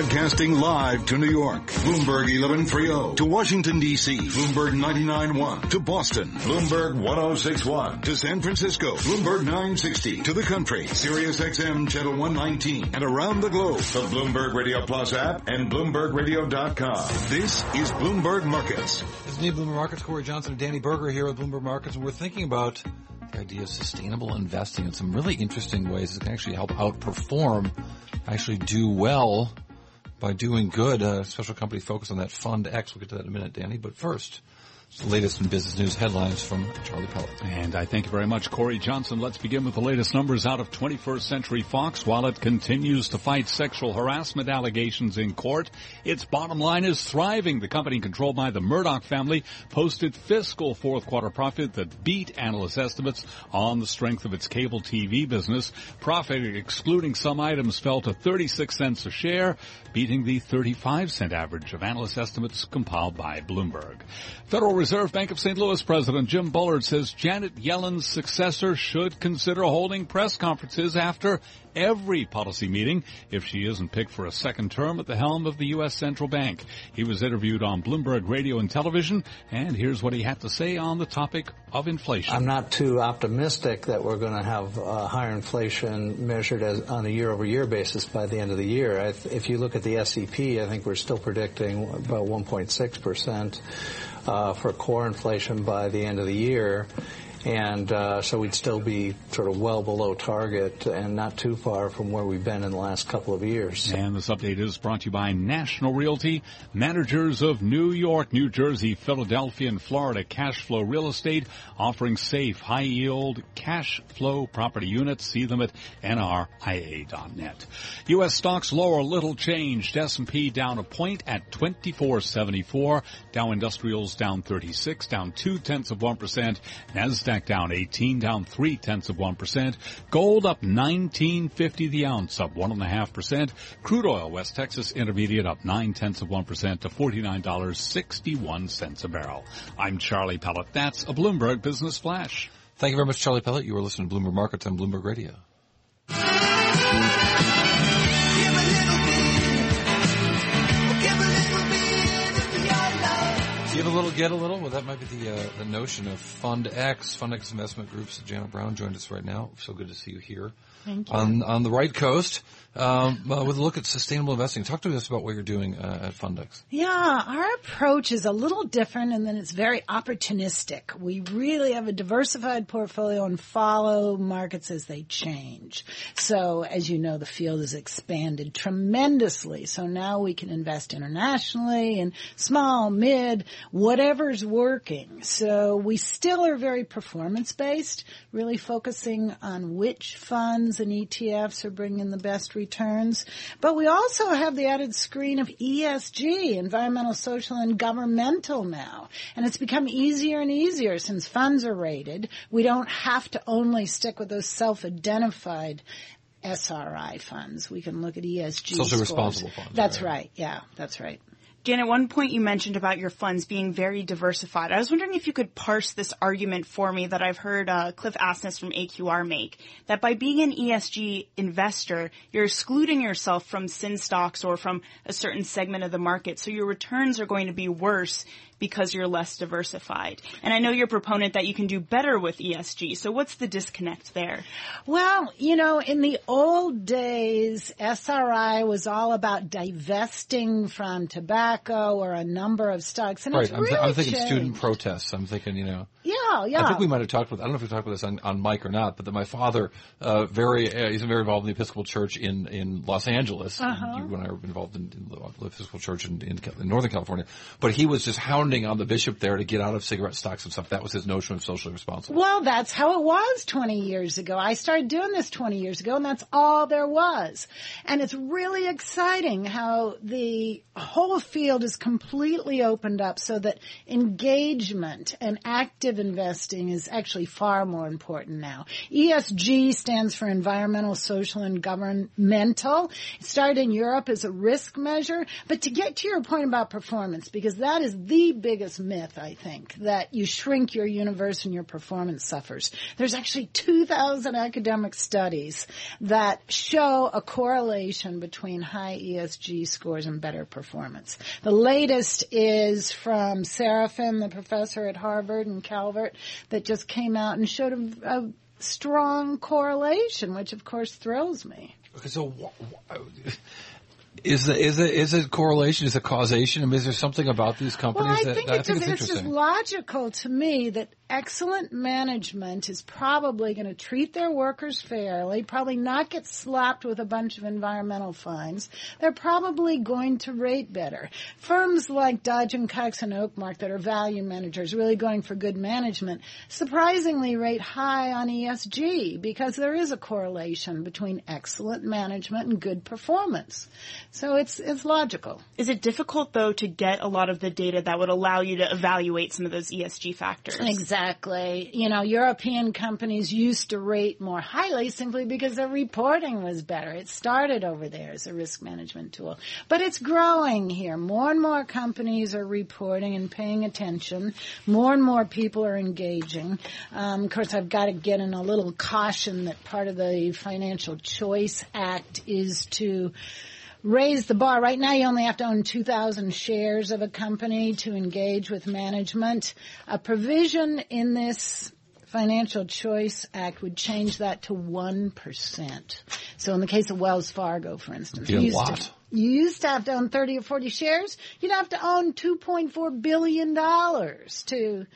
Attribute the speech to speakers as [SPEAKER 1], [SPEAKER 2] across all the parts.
[SPEAKER 1] Broadcasting live to New York, Bloomberg 1130. To Washington, D.C., Bloomberg 99.1. To Boston, Bloomberg 1061. To San Francisco, Bloomberg 960. To the country, Sirius XM Channel 119. And around the globe, the Bloomberg Radio Plus app and BloombergRadio.com. This is Bloomberg Markets.
[SPEAKER 2] It's me, Bloomberg Markets. Cory Johnson and Danny Berger here with Bloomberg Markets, and we're thinking about the idea of sustainable investing in some really interesting ways that can actually help outperform, actually do well by doing good. A special company focused on that FundX. We'll get to that in a minute, Danny. But first, the latest in business news headlines from Charlie Pellet.
[SPEAKER 3] And I thank you very much, Cory Johnson. Let's begin with the latest numbers out of 21st Century Fox. While it continues to fight sexual harassment allegations in court, its bottom line is thriving. The company controlled by the Murdoch family posted fiscal fourth quarter profit that beat analyst estimates on the strength of its cable TV business. Profit, excluding some items, fell to 36 cents a share, beating the 35 cent average of analyst estimates compiled by Bloomberg. Federal Reserve Bank of St. Louis President Jim Bullard says Janet Yellen's successor should consider holding press conferences after every policy meeting if she isn't picked for a second term at the helm of the U.S. Central Bank. He was interviewed on Bloomberg Radio and Television, and here's what he had to say on the topic of inflation.
[SPEAKER 4] I'm not too optimistic that we're going to have uh, higher inflation measured as, on a year-over-year basis by the end of the year. if you look at the SEP, I think we're still predicting about 1.6 percent. Uh, for core inflation by the end of the year and uh, so we'd still be sort of well below target and not too far from where we've been in the last couple of years.
[SPEAKER 3] And this update is brought to you by National Realty, managers of New York, New Jersey, Philadelphia, and Florida cash flow real estate, offering safe, high yield cash flow property units. See them at nria.net. U.S. stocks lower, little changed. S&P down a point at 2474. Dow Industrials down 36, down two tenths of one percent. Nasdaq NASDAQ down 18, down 3 tenths of 1%. Gold up 19.50 the ounce, up 1.5%. Crude oil, West Texas Intermediate up 9 tenths of 1% to $49.61 a barrel. I'm Charlie Pellet. That's a Bloomberg Business Flash.
[SPEAKER 2] Thank you very much, Charlie Pellet. You were listening to Bloomberg Markets on Bloomberg Radio. Give a little, get a little. Well, that might be the uh, the notion of FundX, Fund X Investment Group's Janet Brown joined us right now. So good to see you here.
[SPEAKER 5] Thank you.
[SPEAKER 2] On on the right coast, um, uh, with a look at sustainable investing. Talk to us about what you're doing uh, at FundX.
[SPEAKER 5] Yeah, our approach is a little different, and then it's very opportunistic. We really have a diversified portfolio and follow markets as they change. So, as you know, the field has expanded tremendously. So now we can invest internationally in small, mid, whatever's working. So we still are very performance based, really focusing on which funds and ETFs are bringing the best returns. But we also have the added screen of ESG, environmental, social, and governmental now. And it's become easier and easier since funds are rated. We don't have to only stick with those self-identified SRI funds. We can look at ESG.
[SPEAKER 2] Social
[SPEAKER 5] scores.
[SPEAKER 2] responsible funds.
[SPEAKER 5] That's right. right. Yeah, that's right.
[SPEAKER 6] Jan, at one point you mentioned about your funds being very diversified. I was wondering if you could parse this argument for me that I've heard uh, Cliff Asness from AQR make, that by being an ESG investor, you're excluding yourself from sin stocks or from a certain segment of the market, so your returns are going to be worse because you're less diversified. And I know you're proponent that you can do better with ESG. So what's the disconnect there?
[SPEAKER 5] Well, you know, in the old days, SRI was all about divesting from tobacco or a number of stocks. And
[SPEAKER 2] right.
[SPEAKER 5] it's
[SPEAKER 2] I'm,
[SPEAKER 5] really
[SPEAKER 2] th- I'm thinking
[SPEAKER 5] changed.
[SPEAKER 2] student protests. I'm thinking, you know.
[SPEAKER 5] Yeah, yeah.
[SPEAKER 2] I think we might have talked with. I don't know if we talked about this on, on mic or not, but that my father, uh, very, uh, he's very involved in the Episcopal Church in in Los Angeles.
[SPEAKER 5] Uh-huh.
[SPEAKER 2] You and I were involved in, in the Episcopal Church in, in, in Northern California. But he was just hounding on the bishop there to get out of cigarette stocks and stuff. That was his notion of socially responsible.
[SPEAKER 5] Well, that's how it was 20 years ago. I started doing this 20 years ago and that's all there was. And it's really exciting how the whole field is completely opened up so that engagement and active investing is actually far more important now. ESG stands for environmental, social, and governmental. It started in Europe as a risk measure, but to get to your point about performance, because that is the biggest myth, I think, that you shrink your universe and your performance suffers. There's actually 2,000 academic studies that show a correlation between high ESG scores and better performance. The latest is from Serafeim, the professor at Harvard and Calvert, that just came out and showed a, a strong correlation, which of course thrills me.
[SPEAKER 2] Okay, so is the, is it is it correlation? Is it causation? I mean, is there something about these companies
[SPEAKER 5] well, I
[SPEAKER 2] that,
[SPEAKER 5] think,
[SPEAKER 2] that I think
[SPEAKER 5] it's,
[SPEAKER 2] it's
[SPEAKER 5] just logical to me that excellent management is probably going to treat their workers fairly, probably not get slapped with a bunch of environmental fines. They're probably going to rate better. Firms like Dodge and Cox and Oakmark that are value managers, really going for good management, surprisingly rate high on ESG because there is a correlation between excellent management and good performance. So it's it's logical.
[SPEAKER 6] Is it difficult though to get a lot of the data that would allow you to evaluate some of those ESG factors?
[SPEAKER 5] Exactly. You know, European companies used to rate more highly simply because their reporting was better. It started over there as a risk management tool. But it's growing here. More and more companies are reporting and paying attention. More and more people are engaging. Um, of course, I've got to get in a little caution that part of the Financial Choice Act is to raise the bar. Right now you only have to own 2,000 shares of a company to engage with management. A provision in this Financial Choice Act would change that to 1%. So in the case of Wells Fargo, for instance, you used to- you used to have to own 30 or 40 shares. You'd have to own $2.4 billion to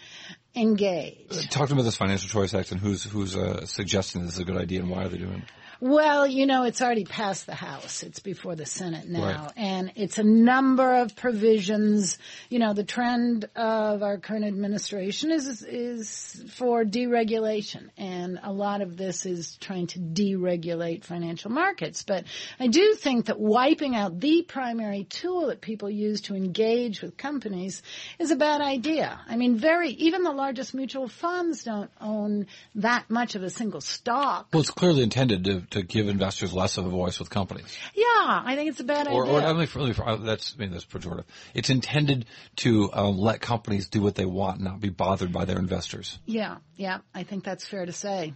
[SPEAKER 5] engage.
[SPEAKER 2] Talk to me about this Financial Choice Act and who's who's uh, suggesting this is a good idea and why are they doing it?
[SPEAKER 5] Well, you know, it's already passed the House. It's before the Senate now.
[SPEAKER 2] Right.
[SPEAKER 5] And it's a number of provisions. You know, the trend of our current administration is, is for deregulation. And a lot of this is trying to deregulate financial markets. But I do think that wiping out the primary tool that people use to engage with companies is a bad idea. I mean, very, even the largest mutual funds don't own that much of a single stock.
[SPEAKER 2] Well, it's clearly intended to, to give investors less of a voice with companies.
[SPEAKER 5] Yeah, I think it's a bad
[SPEAKER 2] Or,
[SPEAKER 5] idea.
[SPEAKER 2] or I mean, really, for, uh, that's I mean that's pejorative. It's intended to um, let companies do what they want, not be bothered by their investors.
[SPEAKER 5] Yeah, yeah, I think that's fair to say.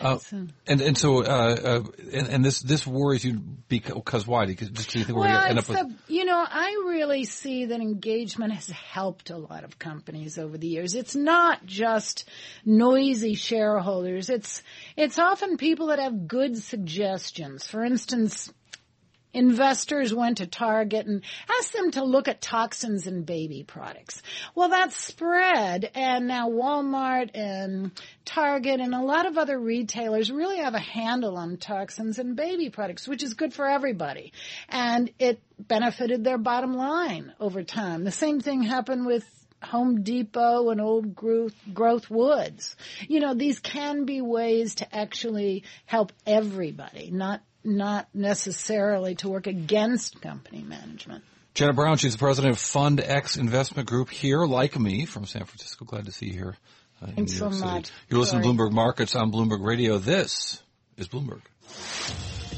[SPEAKER 2] Uh, and and so uh, uh, and, and this this worries you because why? Because just do you think we're going to end up with
[SPEAKER 5] the, you know, I really see that engagement has helped a lot of companies over the years. It's not just noisy shareholders. It's, it's often people that have good suggestions. For instance, investors went to Target and asked them to look at toxins in baby products. Well, that spread and now Walmart and Target and a lot of other retailers really have a handle on toxins in baby products, which is good for everybody. And it benefited their bottom line over time. The same thing happened with Home Depot and old growth, growth woods. You know, these can be ways to actually help everybody, not not necessarily to work against company management.
[SPEAKER 2] Janet Brown, she's the president of FundX Investment Group here, like me, from San Francisco. Glad to see you here. Uh, in
[SPEAKER 5] Thanks
[SPEAKER 2] New
[SPEAKER 5] so
[SPEAKER 2] York City.
[SPEAKER 5] much.
[SPEAKER 2] You're listening
[SPEAKER 5] Sorry.
[SPEAKER 2] to Bloomberg Markets on Bloomberg Radio. This is Bloomberg.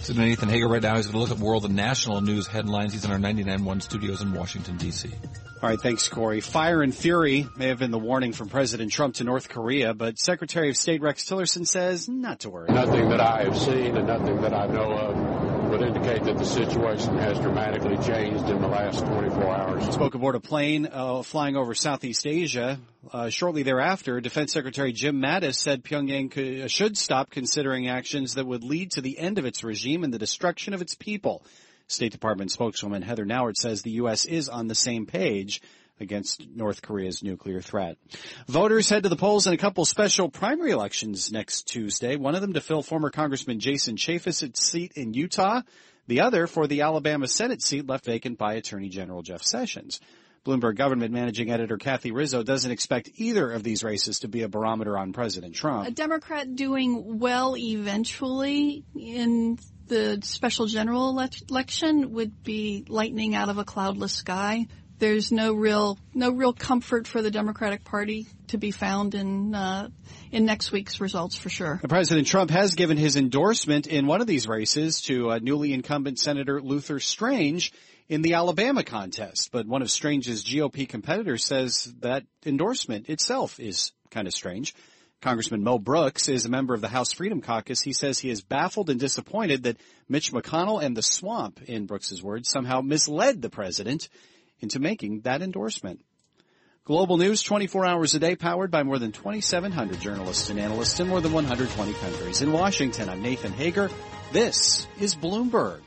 [SPEAKER 2] Sitting with Nathan Hager right now. He's going to look at world and national news headlines. He's in our 99.1 studios in Washington, D.C.
[SPEAKER 7] All right, thanks, Cory. Fire and fury may have been the warning from President Trump to North Korea, but Secretary of State Rex Tillerson says not to worry.
[SPEAKER 8] Nothing that I have seen and nothing that I know of would indicate that the situation has dramatically changed in the last 24 hours.
[SPEAKER 7] Spoke aboard a plane uh, flying over Southeast Asia. Uh, shortly thereafter, Defense Secretary Jim Mattis said Pyongyang could, uh, should stop considering actions that would lead to the end of its regime and the destruction of its people. State Department spokeswoman Heather Nauert says the U.S. is on the same page against North Korea's nuclear threat. Voters head to the polls in a couple special primary elections next Tuesday. One of them to fill former Congressman Jason Chaffetz's seat in Utah. The other for the Alabama Senate seat left vacant by Attorney General Jeff Sessions. Bloomberg government managing editor Kathy Rizzo doesn't expect either of these races to be a barometer on President Trump.
[SPEAKER 9] a Democrat doing well eventually in the special general election would be lightning out of a cloudless sky. There's no real no real comfort for the Democratic Party to be found in uh, in next week's results for sure.
[SPEAKER 7] President Trump has given his endorsement in one of these races to uh, newly incumbent Senator Luther Strange in the Alabama contest, but one of Strange's GOP competitors says that endorsement itself is kind of strange. Congressman Mo Brooks is a member of the House Freedom Caucus. He says he is baffled and disappointed that Mitch McConnell and the swamp, in Brooks's words, somehow misled the president into making that endorsement. Global news 24 hours a day powered by more than 2,700 journalists and analysts in more than 120 countries. In Washington, I'm Nathan Hager. This is Bloomberg.